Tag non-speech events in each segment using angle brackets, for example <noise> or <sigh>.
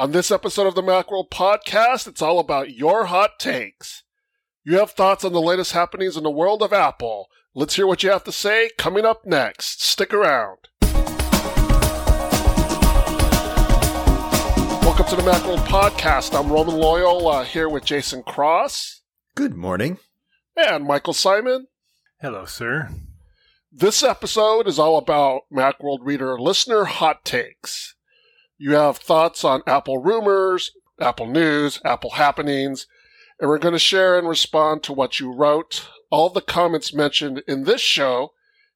On this episode of the Macworld Podcast, it's all about your hot takes. You have thoughts on the latest happenings in the world of Apple. Let's hear what you have to say coming up next. Stick around. Welcome to the Macworld Podcast. I'm Roman Loyal uh, here with Jason Cross. Good morning. And Michael Simon. Hello, sir. This episode is all about Macworld Reader listener hot takes. You have thoughts on Apple rumors, Apple news, Apple happenings, and we're going to share and respond to what you wrote. All the comments mentioned in this show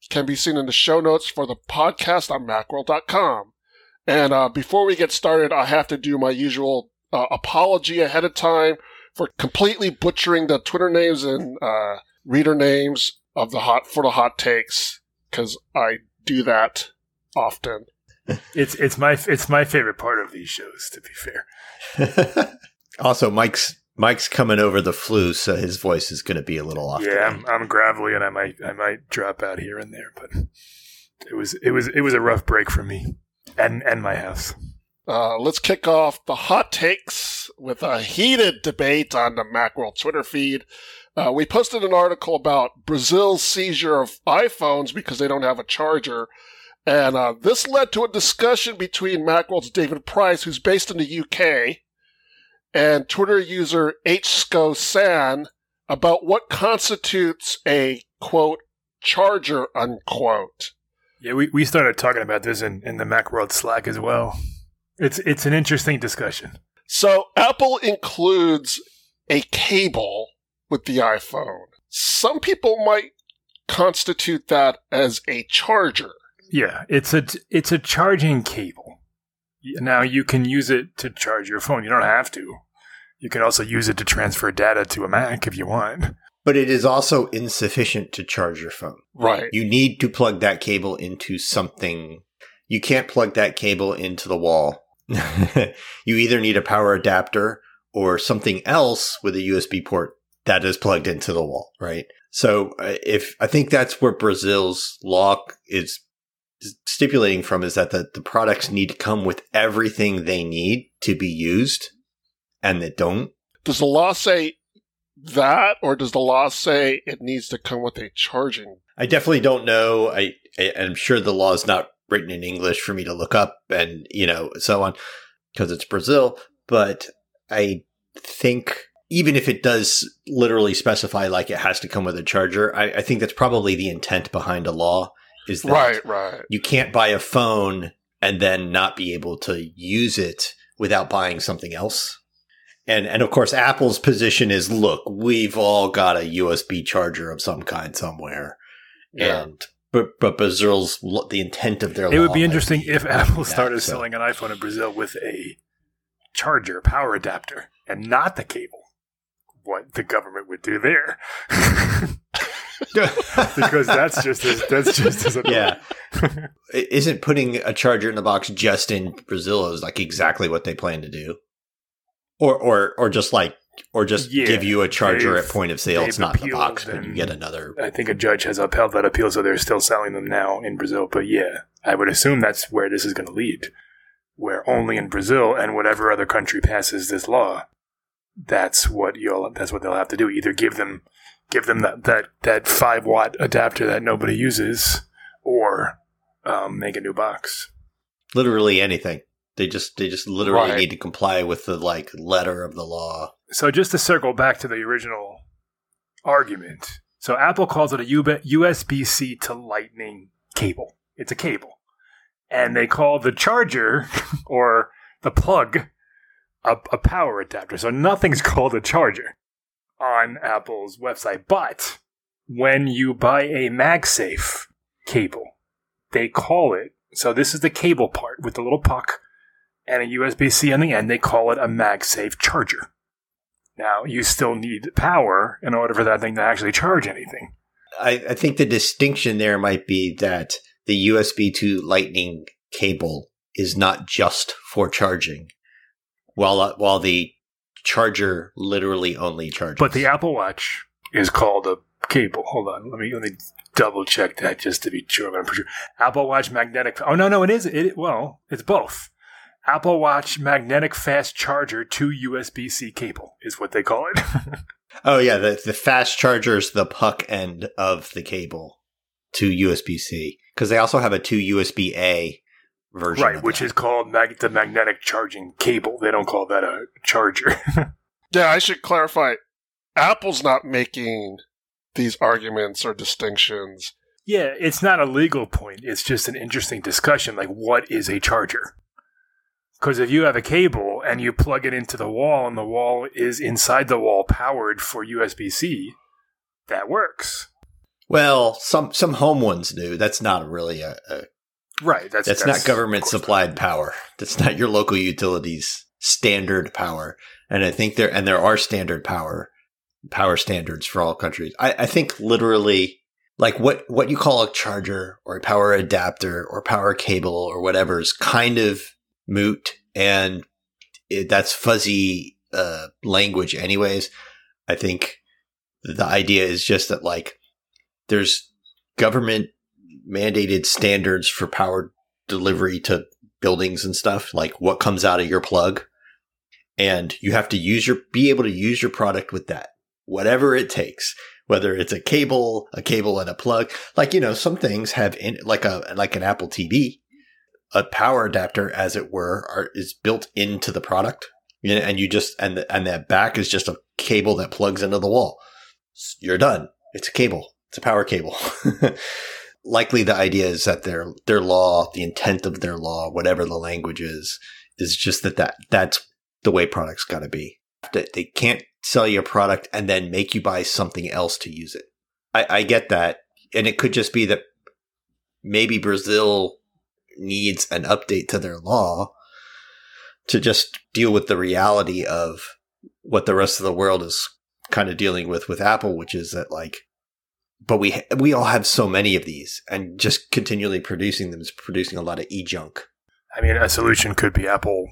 can be seen in the show notes for the podcast on macworld.com. And uh, before we get started, I have to do my usual uh, apology ahead of time for completely butchering the Twitter names and uh, reader names of the hot for the hot takes because I do that often. It's it's my it's my favorite part of these shows. To be fair. <laughs> also, Mike's Mike's coming over the flu, so his voice is going to be a little off. Yeah, I'm, I'm, gravelly, and I might I might drop out here and there, but it was it was it was a rough break for me and and my house. Uh, let's kick off the hot takes with a heated debate on the Macworld Twitter feed. Uh, we posted an article about Brazil's seizure of iPhones because they don't have a charger. And uh, this led to a discussion between Macworld's David Price, who's based in the UK, and Twitter user HSCO about what constitutes a quote charger unquote. Yeah, we, we started talking about this in, in the Macworld Slack as well. It's it's an interesting discussion. So Apple includes a cable with the iPhone. Some people might constitute that as a charger. Yeah, it's a it's a charging cable. Now you can use it to charge your phone. You don't have to. You can also use it to transfer data to a Mac if you want. But it is also insufficient to charge your phone. Right. You need to plug that cable into something. You can't plug that cable into the wall. <laughs> you either need a power adapter or something else with a USB port that is plugged into the wall, right? So uh, if I think that's where Brazil's law is stipulating from is that the, the products need to come with everything they need to be used and that don't. Does the law say that or does the law say it needs to come with a charging? I definitely don't know. I, I am sure the law is not written in English for me to look up and, you know, so on because it's Brazil, but I think even if it does literally specify like it has to come with a charger, I, I think that's probably the intent behind a law is that right, right. you can't buy a phone and then not be able to use it without buying something else. And and of course Apple's position is look, we've all got a USB charger of some kind somewhere. Yeah. And but but Brazil's the intent of their It would be interesting be if Apple started so. selling an iPhone in Brazil with a charger, power adapter, and not the cable. What the government would do there. <laughs> <laughs> because that's just as that's just as yeah. Isn't putting a charger in the box just in Brazil is like exactly what they plan to do, or or or just like or just yeah, give you a charger at point of sale. It's not in the box, but you get another. I think a judge has upheld that appeal, so they're still selling them now in Brazil. But yeah, I would assume that's where this is going to lead, where only in Brazil and whatever other country passes this law, that's what you'll that's what they'll have to do. Either give them give them that that that five watt adapter that nobody uses, or um, make a new box. Literally anything. They just they just literally right. need to comply with the like letter of the law. So just to circle back to the original argument. So Apple calls it a USB C to Lightning cable. It's a cable. And they call the charger <laughs> or the plug a, a power adapter. So nothing's <laughs> called a charger on Apple's website. But when you buy a MagSafe cable, they call it. So this is the cable part with the little puck and a USB C on the end. They call it a MagSafe charger. Now you still need power in order for that thing to actually charge anything. I, I think the distinction there might be that the USB to Lightning cable is not just for charging, while uh, while the charger literally only charges. But the Apple Watch is called a cable. Hold on, let me let me double check that just to be sure. I'm pretty sure Apple Watch magnetic. Oh no, no, it is. It well, it's both. Apple Watch magnetic fast charger to USB C cable is what they call it. <laughs> oh yeah, the the fast charger is the puck end of the cable to USB C because they also have a to USB A version, right? Which that. is called mag- the magnetic charging cable. They don't call that a charger. <laughs> yeah, I should clarify. Apple's not making these arguments or distinctions. Yeah, it's not a legal point. It's just an interesting discussion. Like, what is a charger? Because if you have a cable and you plug it into the wall and the wall is inside the wall powered for USB C, that works. Well, some some home ones do. That's not really a, a right. That's, that's, that's not government supplied power. That's not your local utilities standard power. And I think there and there are standard power power standards for all countries. I, I think literally like what what you call a charger or a power adapter or power cable or whatever is kind of moot and it, that's fuzzy uh, language anyways i think the idea is just that like there's government mandated standards for power delivery to buildings and stuff like what comes out of your plug and you have to use your be able to use your product with that whatever it takes whether it's a cable a cable and a plug like you know some things have in like a like an apple tv a power adapter, as it were, are, is built into the product, and you just and the, and that back is just a cable that plugs into the wall. You're done. It's a cable. It's a power cable. <laughs> Likely, the idea is that their their law, the intent of their law, whatever the language is, is just that, that that's the way products got to be. That they can't sell you a product and then make you buy something else to use it. I, I get that, and it could just be that maybe Brazil needs an update to their law to just deal with the reality of what the rest of the world is kind of dealing with with Apple, which is that like, but we we all have so many of these, and just continually producing them is producing a lot of e junk. I mean, a solution could be Apple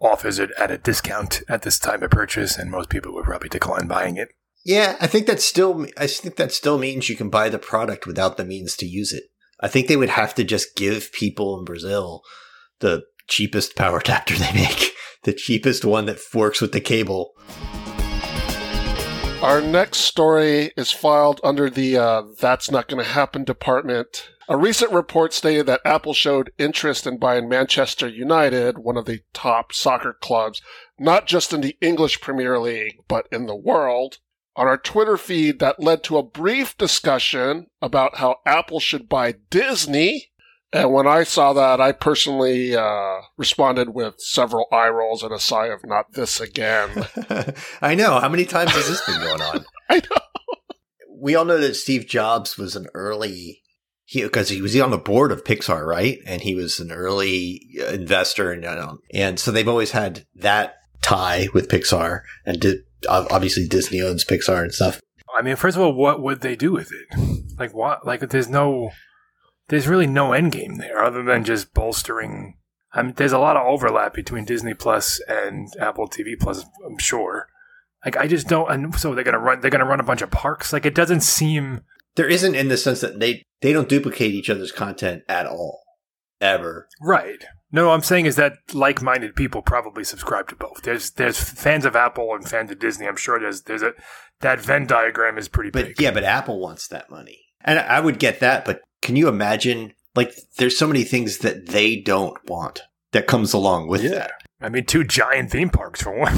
offers it at a discount at this time of purchase, and most people would probably decline buying it. Yeah, I think that still I think that still means you can buy the product without the means to use it. I think they would have to just give people in Brazil the cheapest power <laughs> adapter they make, the cheapest one that works with the cable. Our next story is filed under the uh, That's Not Going to Happen department. A recent report stated that Apple showed interest in buying Manchester United, one of the top soccer clubs, not just in the English Premier League, but in the world on our Twitter feed that led to a brief discussion about how Apple should buy Disney. And when I saw that, I personally uh, responded with several eye rolls and a sigh of "not this again." <laughs> I know. How many times has this been going on? <laughs> I know. We all know that Steve Jobs was an early he because he was on the board of Pixar, right? And he was an early investor, and and so they've always had that tie with Pixar, and did, obviously Disney owns Pixar and stuff. I mean, first of all, what would they do with it? Like, what? Like, there's no, there's really no end game there other than just bolstering. I mean, there's a lot of overlap between Disney Plus and Apple TV Plus. I'm sure. Like, I just don't. And so they're gonna run. They're gonna run a bunch of parks. Like, it doesn't seem. There isn't in the sense that they they don't duplicate each other's content at all, ever. Right. No, I'm saying is that like-minded people probably subscribe to both. There's there's fans of Apple and fans of Disney. I'm sure there's there's a that Venn diagram is pretty but, big. Yeah, but Apple wants that money, and I would get that. But can you imagine? Like, there's so many things that they don't want that comes along with yeah. that. I mean, two giant theme parks for one,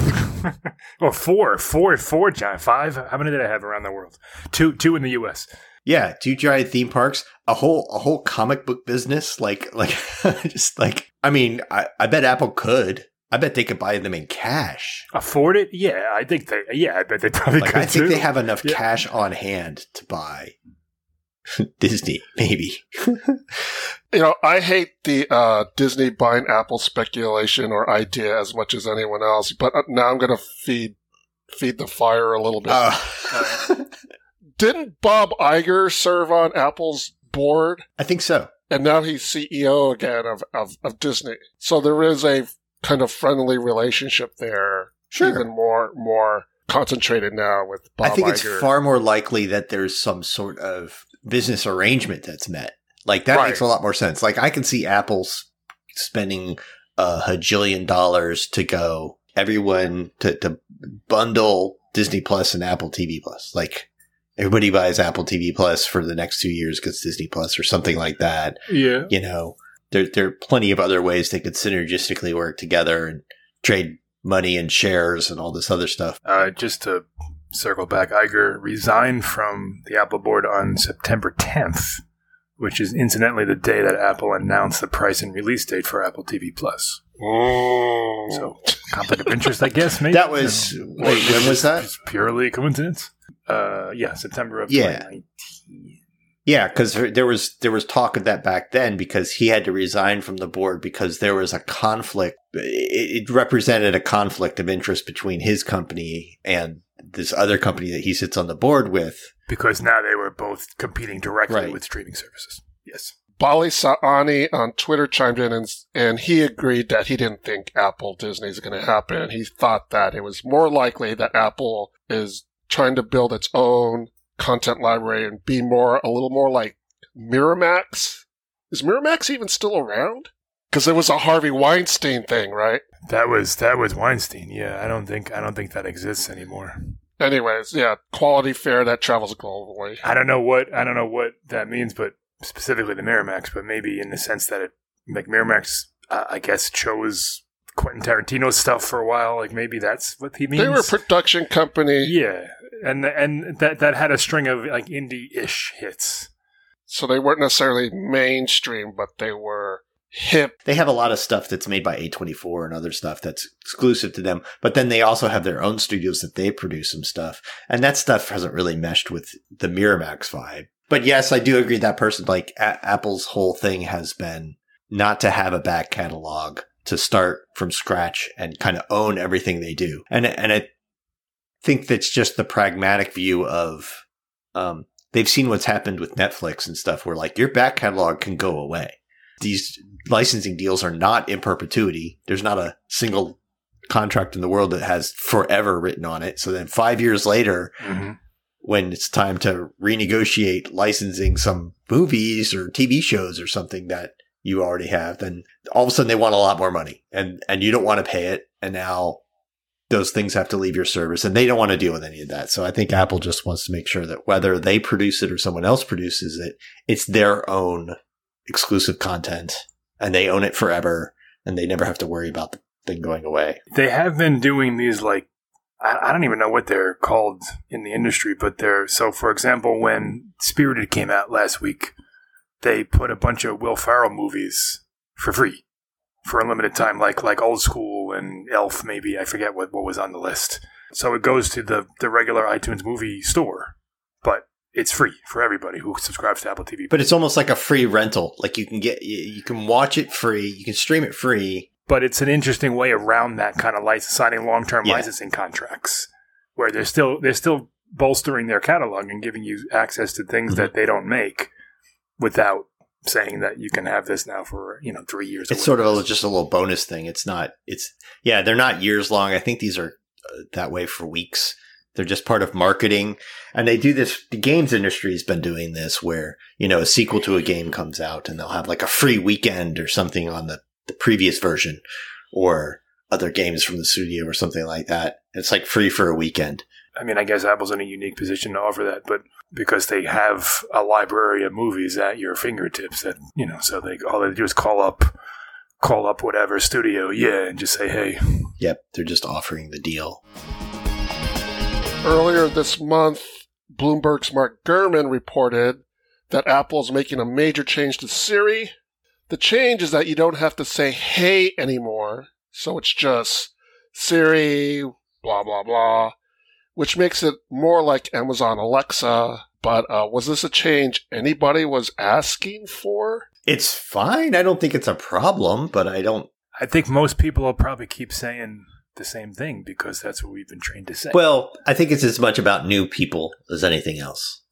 <laughs> or four, four, four giant, five. How many did I have around the world? Two, two in the U.S. Yeah, two giant theme parks, a whole a whole comic book business, like <laughs> like just like I mean, I, I bet Apple could. I bet they could buy them in cash. Afford it? Yeah, I think they. Yeah, I bet they probably like, could. I think too. they have enough yeah. cash on hand to buy <laughs> Disney, maybe. <laughs> you know, I hate the uh, Disney buying Apple speculation or idea as much as anyone else, but uh, now I'm going to feed feed the fire a little bit. Uh. <laughs> Didn't Bob Iger serve on Apple's board? I think so. And now he's CEO again of, of, of Disney. So there is a kind of friendly relationship there. Sure. Even more, more concentrated now with Bob I think Iger. it's far more likely that there's some sort of business arrangement that's met. Like that Right. makes a lot more sense. Like I can see Apple's spending a hajillion dollars to go everyone to, to bundle Disney Plus and Apple TV Plus. Like everybody buys Apple TV Plus for the next two years gets Disney Plus or something like that. Yeah. You know, there, there are plenty of other ways they could synergistically work together and trade money and shares and all this other stuff. Uh, just to circle back, Iger resigned from the Apple board on September 10th, which is incidentally the day that Apple announced the price and release date for Apple TV Plus. Mm. So, conflict of interest, I guess. Maybe That was, You wait, when was that? Just purely a coincidence. Uh, yeah, September of Yeah. 2019. Yeah, because there was there was talk of that back then because he had to resign from the board because there was a conflict. It, it represented a conflict of interest between his company and this other company that he sits on the board with. Because now they were both competing directly Right. with streaming services. Yes. Bali Saani on Twitter chimed in and, and he agreed that he didn't think Apple Disney is going to happen. He thought that it was more likely that Apple is trying to build its own content library and be more a little more like Miramax. Is Miramax even still around? Because it was a Harvey Weinstein thing, right? That was that was Weinstein. Yeah, I don't think I don't think that exists anymore. Anyways, yeah, quality fare that travels globally. I don't know what I don't know what that means, but specifically the Miramax, but maybe in the sense that it like Miramax, uh, I guess chose Quentin Tarantino's stuff for a while. Like maybe that's what he means. They were a production company, yeah, and and that that had a string of like indie-ish hits. so they weren't necessarily mainstream, but they were hip. They have a lot of stuff that's made by A24 and other stuff that's exclusive to them, but then they also have their own studios that they produce some stuff. And that stuff hasn't really meshed with the Miramax vibe. But yes, I do agree that person, like a- Apple's whole thing has been not to have a back catalog, to start from scratch and kind of own everything they do. And, and I think that's just the pragmatic view of, um, they've seen what's happened with Netflix and stuff where like your back catalog can go away. These licensing deals are not in perpetuity. There's not a single contract in the world that has forever written on it. So then five years later, Mm-hmm. when it's time to renegotiate licensing some movies or TV shows or something that you already have, then all of a sudden they want a lot more money and, and you don't want to pay it. And now those things have to leave your service and they don't want to deal with any of that. So I think Apple just wants to make sure that whether they produce it or someone else produces it, it's their own exclusive content and they own it forever and they never have to worry about the thing going away. They have been doing these like I, don't even know what they're called in the industry, but they're so. For example, when Spirited came out last week, they put a bunch of Will Ferrell movies for free for a limited time, like like Old School and Elf. Maybe I forget what what was on the list. So it goes to the the regular iTunes movie store, but it's free for everybody who subscribes to Apple TV. But it's almost like a free rental. Like you can get, you, you can watch it free, you can stream it free. but it's an interesting way around that kind of license, signing long term Yeah. licensing contracts, where they're still they're still bolstering their catalog and giving you access to things Mm-hmm. that they don't make, without saying that you can have this now for you know three years. It's sort of a, just a little bonus thing. It's not, it's, yeah, they're not years long. I think these are uh, that way for weeks. They're just part of marketing. And they do this, the games industry has been doing this where, you know, a sequel to a game comes out and they'll have like a free weekend or something on the, the previous version or other games from the studio or something like that. It's like free for a weekend. I mean, I guess Apple's in a unique position to offer that, but because they have a library of movies at your fingertips, that you know, so they all they do is call up, call up whatever studio, yeah, and just say, hey, Yep. They're just offering the deal. Earlier this month, Bloomberg's Mark Gurman reported that Apple's making a major change to Siri. The change is that you don't have to say hey anymore, so it's just Siri, blah, blah, blah, which makes it more like Amazon Alexa. But uh, was this a change anybody was asking for? It's fine. I don't think it's a problem, but I don't I think most people will probably keep saying the same thing because that's what we've been trained to say. Well, I think it's as much about new people as anything else.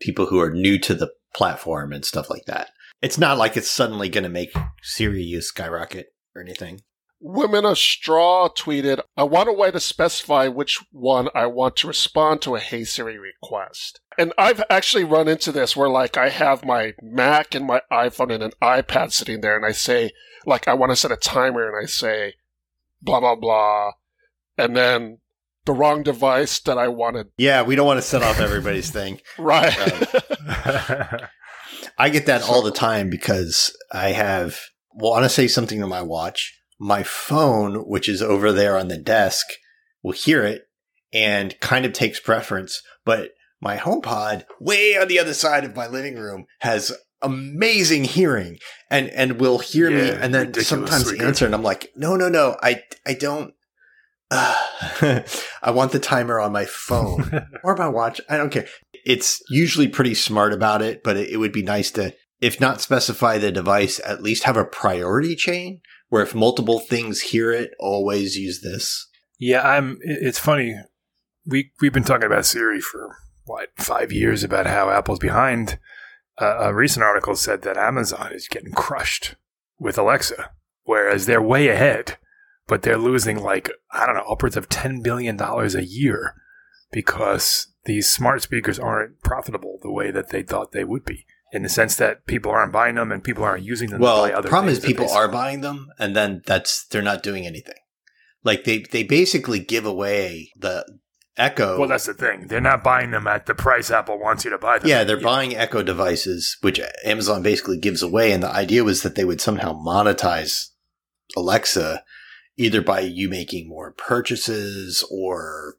People who are new to the platform and stuff like that. It's not like it's suddenly going to make Siri use skyrocket or anything. Women of Straw tweeted, I want a way to specify which one I want to respond to a Hey Siri request. And I've actually run into this where like I have my Mac and my iPhone and an iPad sitting there and I say, like, I want to set a timer and I say, blah, blah, blah. And then the wrong device that I wanted. Yeah, we don't want to set off everybody's thing. <laughs> Right. Um, <laughs> I get that all the time because I have well, I want to say something to my watch. My phone, which is over there on the desk, will hear it and kind of takes preference. But my HomePod, way on the other side of my living room, has amazing hearing and and will hear me and then sometimes good. answer and I'm like, no, no, no, I I don't. <sighs> I want the timer on my phone <laughs> or my watch. I don't care. It's usually pretty smart about it, but it, it would be nice to, if not specify the device, at least have a priority chain where if multiple things hear it, always use this. Yeah, I'm. It's funny. We we've been talking about Siri for what five years about how Apple's behind. Uh, a recent article said that Amazon is getting crushed with Alexa, whereas they're way ahead, but they're losing like I don't know upwards of ten billion dollars a year because these smart speakers aren't profitable the way that they thought they would be. In the sense that people aren't buying them and people aren't using them. to buy Well, other the problem is people are buying them and then that's, they're not doing anything. Like they, they basically give away the Echo. Well, that's the thing. They're not buying them at the price Apple wants you to buy them. Yeah, they're buying Echo devices, which Amazon basically gives away. And the idea was that they would somehow monetize Alexa either by you making more purchases or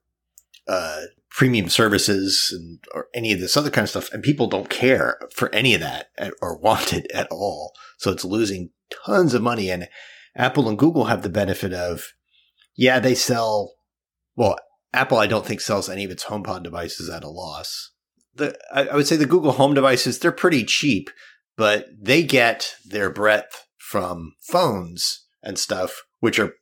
uh, premium services and or any of this other kind of stuff. And people don't care for any of that at- or <laughs> want it at all. So it's losing tons of money. And Apple and Google have the benefit of, yeah, they sell, well, Apple, I don't think sells any of its HomePod devices at a loss the I, I would say the Google Home devices they're pretty cheap, but they get their breadth from phones and stuff, which are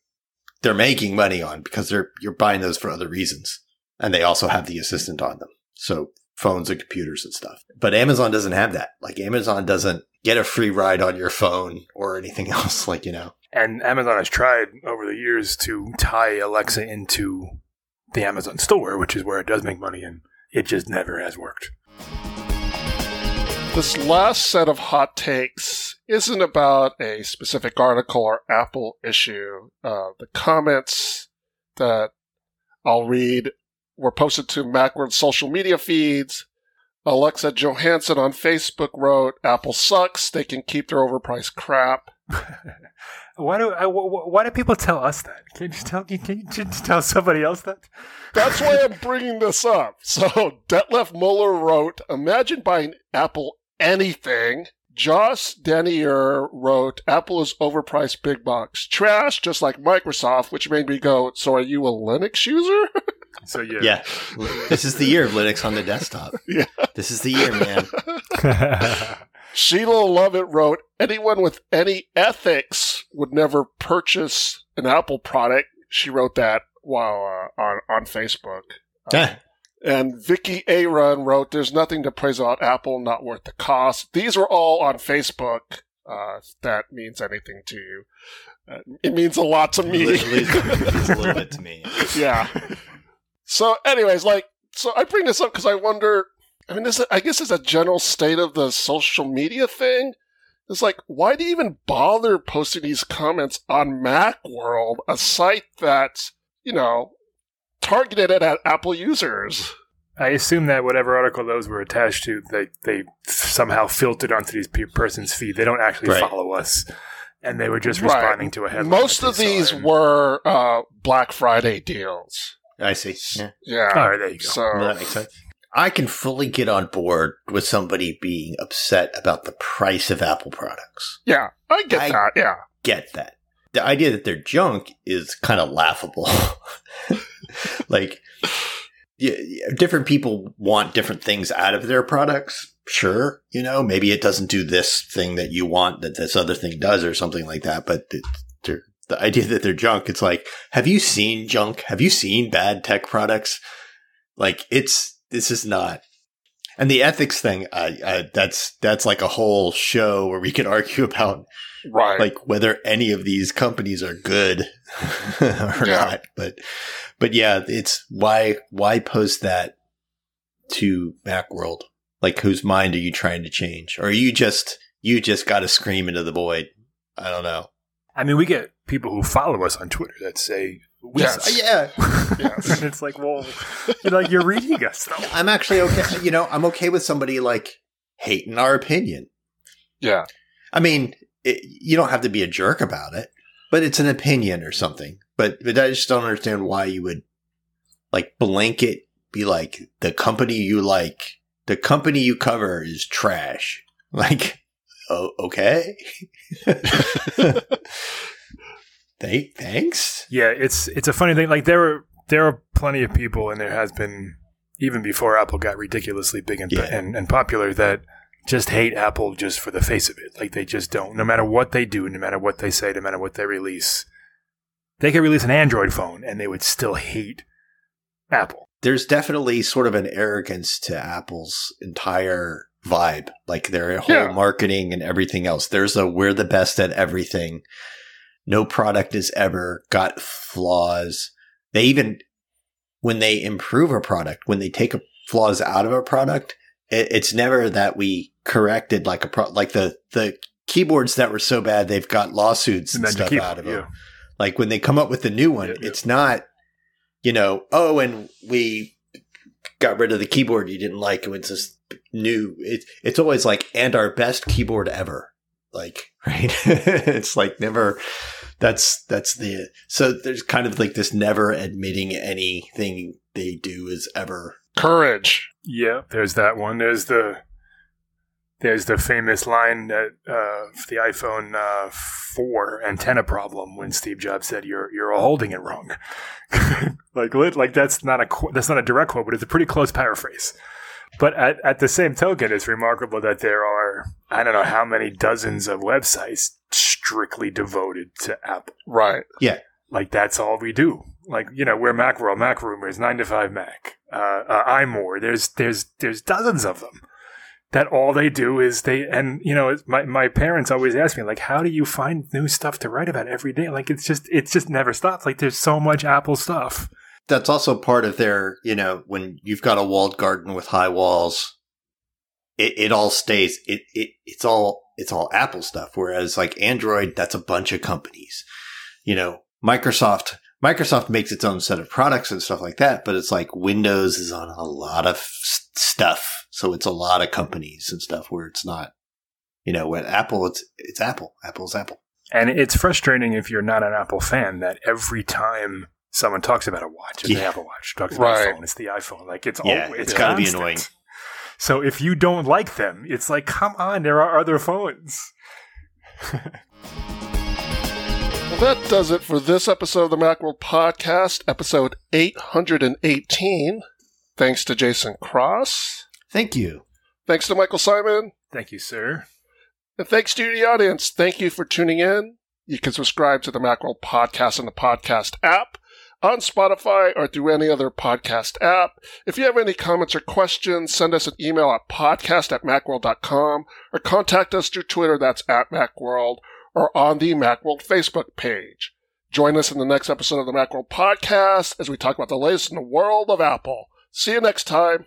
they're making money on because they're you're buying those for other reasons, and they also have the assistant on them. So phones and computers and stuff. But Amazon doesn't have that. Like Amazon doesn't get a free ride on your phone or anything <laughs> else. Like you know, And Amazon has tried over the years to tie Alexa into the Amazon store, which is where it does make money, and it just never has worked. This last set of hot takes isn't about a specific article or Apple issue. Uh, the comments that I'll read were posted to Macworld social media feeds. Alexa Johansson on Facebook wrote, Apple sucks. They can keep their overpriced crap. <laughs> Why do uh, wh- why do people tell us that? Can you tell can you tell somebody else that? That's why I'm bringing this up. <laughs> So Detlef Muller wrote, "Imagine buying Apple anything." Joss Denier wrote, "Apple is overpriced big box trash, just like Microsoft," which made me go, "So are you a Linux user?" <laughs> So yeah, yeah, this is the year of Linux on the desktop. <laughs> Yeah. this is the year, man. <laughs> Sheila Lovett wrote, "Anyone with any ethics would never purchase an Apple product." She wrote that while uh, on on Facebook. And Vicky Aaron wrote, "There's nothing to praise about Apple, not worth the cost." These were all on Facebook. Uh, if that means anything to you. Uh, it means a lot to me. At least it's a little bit to me. <laughs> yeah. So, anyways, like, so I bring this up because I wonder. I mean, this I guess is a general state of the social media thing. It's like, why do you even bother posting these comments on MacWorld, a site that's you know targeted at Apple users? I assume that whatever article those were attached to, they they somehow filtered onto these pe- person's feed. They don't actually Right. follow us, and they were just Right. responding to a headline. Most of these and- were uh, Black Friday deals. I see. Yeah. Yeah. All right, there you go. So Well, that makes sense. I can fully get on board with somebody being upset about the price of Apple products. yeah, I get I- that. Yeah. Get that. The idea that they're junk is kind of laughable. <laughs> like, yeah, yeah, different people want different things out of their products. Sure, you know, maybe it doesn't do this thing that you want that this other thing does or something like that. But it, they're- the idea that they're junk, it's like, have you seen junk? Have you seen bad tech products? Like, it's, this is not. And the ethics thing, I, I, that's that's like a whole show where we can argue about Right. like whether any of these companies are good <laughs> or Yeah. not. But but yeah, it's why why post that to Macworld? Like whose mind are you trying to change? Or are you just you just got to scream into the void? I don't know. I mean, we get people who follow us on Twitter that say, we Yes. suck. yeah, <laughs> Yes. and it's like, well, you're like you're reading us though. <laughs> I'm actually okay. You know, I'm okay with somebody like hating our opinion. yeah. I mean, it, you don't have to be a jerk about it, but it's an opinion or something. But but I just don't understand why you would like blanket be like the company you like, the company you cover is trash. <laughs> Like, oh, okay. Thank, thanks. Yeah, it's it's a funny thing. Like there are there are plenty of people, and there has been even before Apple got ridiculously big and Yeah. and, and popular that just hate Apple just for the face of it. Like they just don't. No matter what they do, no matter what they say, no matter what they release, they could release an Android phone and they would still hate Apple. There's definitely sort of an arrogance to Apple's entire vibe, like their whole Yeah. marketing and everything else. There's a we're the best at everything. No product has ever got flaws. They even, when they improve a product, when they take a flaws out of a product, it, it's never that we corrected like a pro, like the, the keyboards that were so bad, they've got lawsuits and, you stuff keep out of them, them. Like when they come up with the new one, Yeah, yeah. it's not, you know, oh, and we got rid of the keyboard you didn't like. and It's just new. It's it's always like, and our best keyboard ever. Like, <laughs> right? it's like never. That's that's the so there's kind of like this never admitting anything they do is ever. Courage. Yeah, there's that one. There's the there's the famous line that uh, the iPhone uh, four antenna problem when Steve Jobs said you're you're holding it wrong. <laughs> like lit- like that's not a qu- that's not a direct quote, but it's a pretty close paraphrase. But at, at the same token, it's remarkable that there are I don't know how many dozens of websites strictly devoted to Apple. Right. Yeah. Like that's all we do. Like you know, we're Macworld, Mac Rumors, Nine to Five Mac, uh, uh, iMore. There's there's there's dozens of them. That all they do is they and you know my my parents always ask me like, how do you find new stuff to write about every day? Like it's just it's just never stops. Like there's so much Apple stuff. That's also part of their, you know, when you've got a walled garden with high walls, it, it all stays. It, it it's all it's all Apple stuff. Whereas like Android, that's a bunch of companies. You know, Microsoft Microsoft makes its own set of products and stuff like that, but it's like Windows is on a lot of stuff, so it's a lot of companies and stuff where it's not. You know, with Apple, it's it's Apple. Apple's Apple. And it's frustrating if you're not an Apple fan that every time someone talks about a watch, it's the Yeah. Apple Watch. Talks about Right. a phone, it's the iPhone. Like it's Yeah, always it's gotta be annoying. So if you don't like them, it's like, come on, there are other phones. <laughs> Well, that does it for this episode of the Macworld Podcast, episode 818. Thanks to Jason Cross. Thank you. Thanks to Michael Simon. Thank you, sir. And thanks to the audience. Thank you for tuning in. You can subscribe to the Macworld Podcast in the podcast app, on Spotify, or through any other podcast app. If you have any comments or questions, send us an email at podcast at macworld.com or contact us through Twitter, that's at Macworld, or on the Macworld Facebook page. Join us in the next episode of the Macworld Podcast as we talk about the latest in the world of Apple. See you next time.